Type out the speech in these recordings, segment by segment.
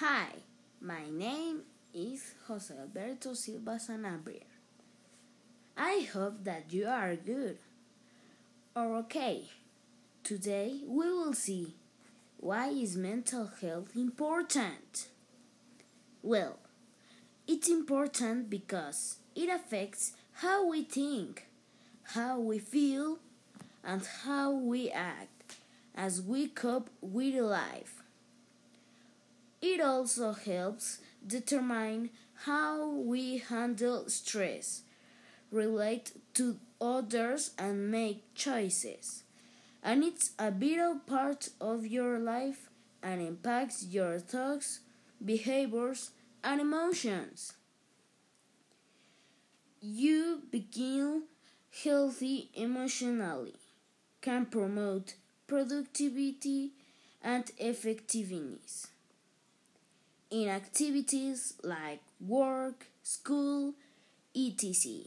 Hi, my name is Jose Alberto Silva Sanabria. I hope that you are good or okay. Today we will see why is mental health important? Well, it's important because it affects how we think, how we feel, and how we act as we cope with life. It also helps determine how we handle stress, relate to others, and make choices. And it's a vital part of your life and impacts your thoughts, behaviors, and emotions. You begin healthy emotionally, can promote productivity and effectiveness in activities like work, school, etc.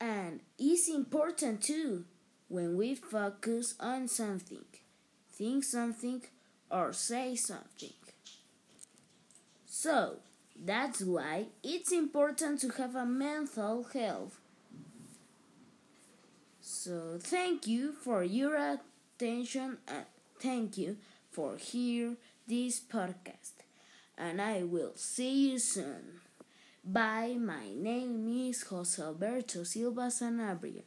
And it's important too when we focus on something, think something, or say something. So, that's why it's important to have a mental health. So, thank you for your attention and thank you for hearing this podcast. And I will see you soon. Bye. My name is Jose Alberto Silva Sanabria.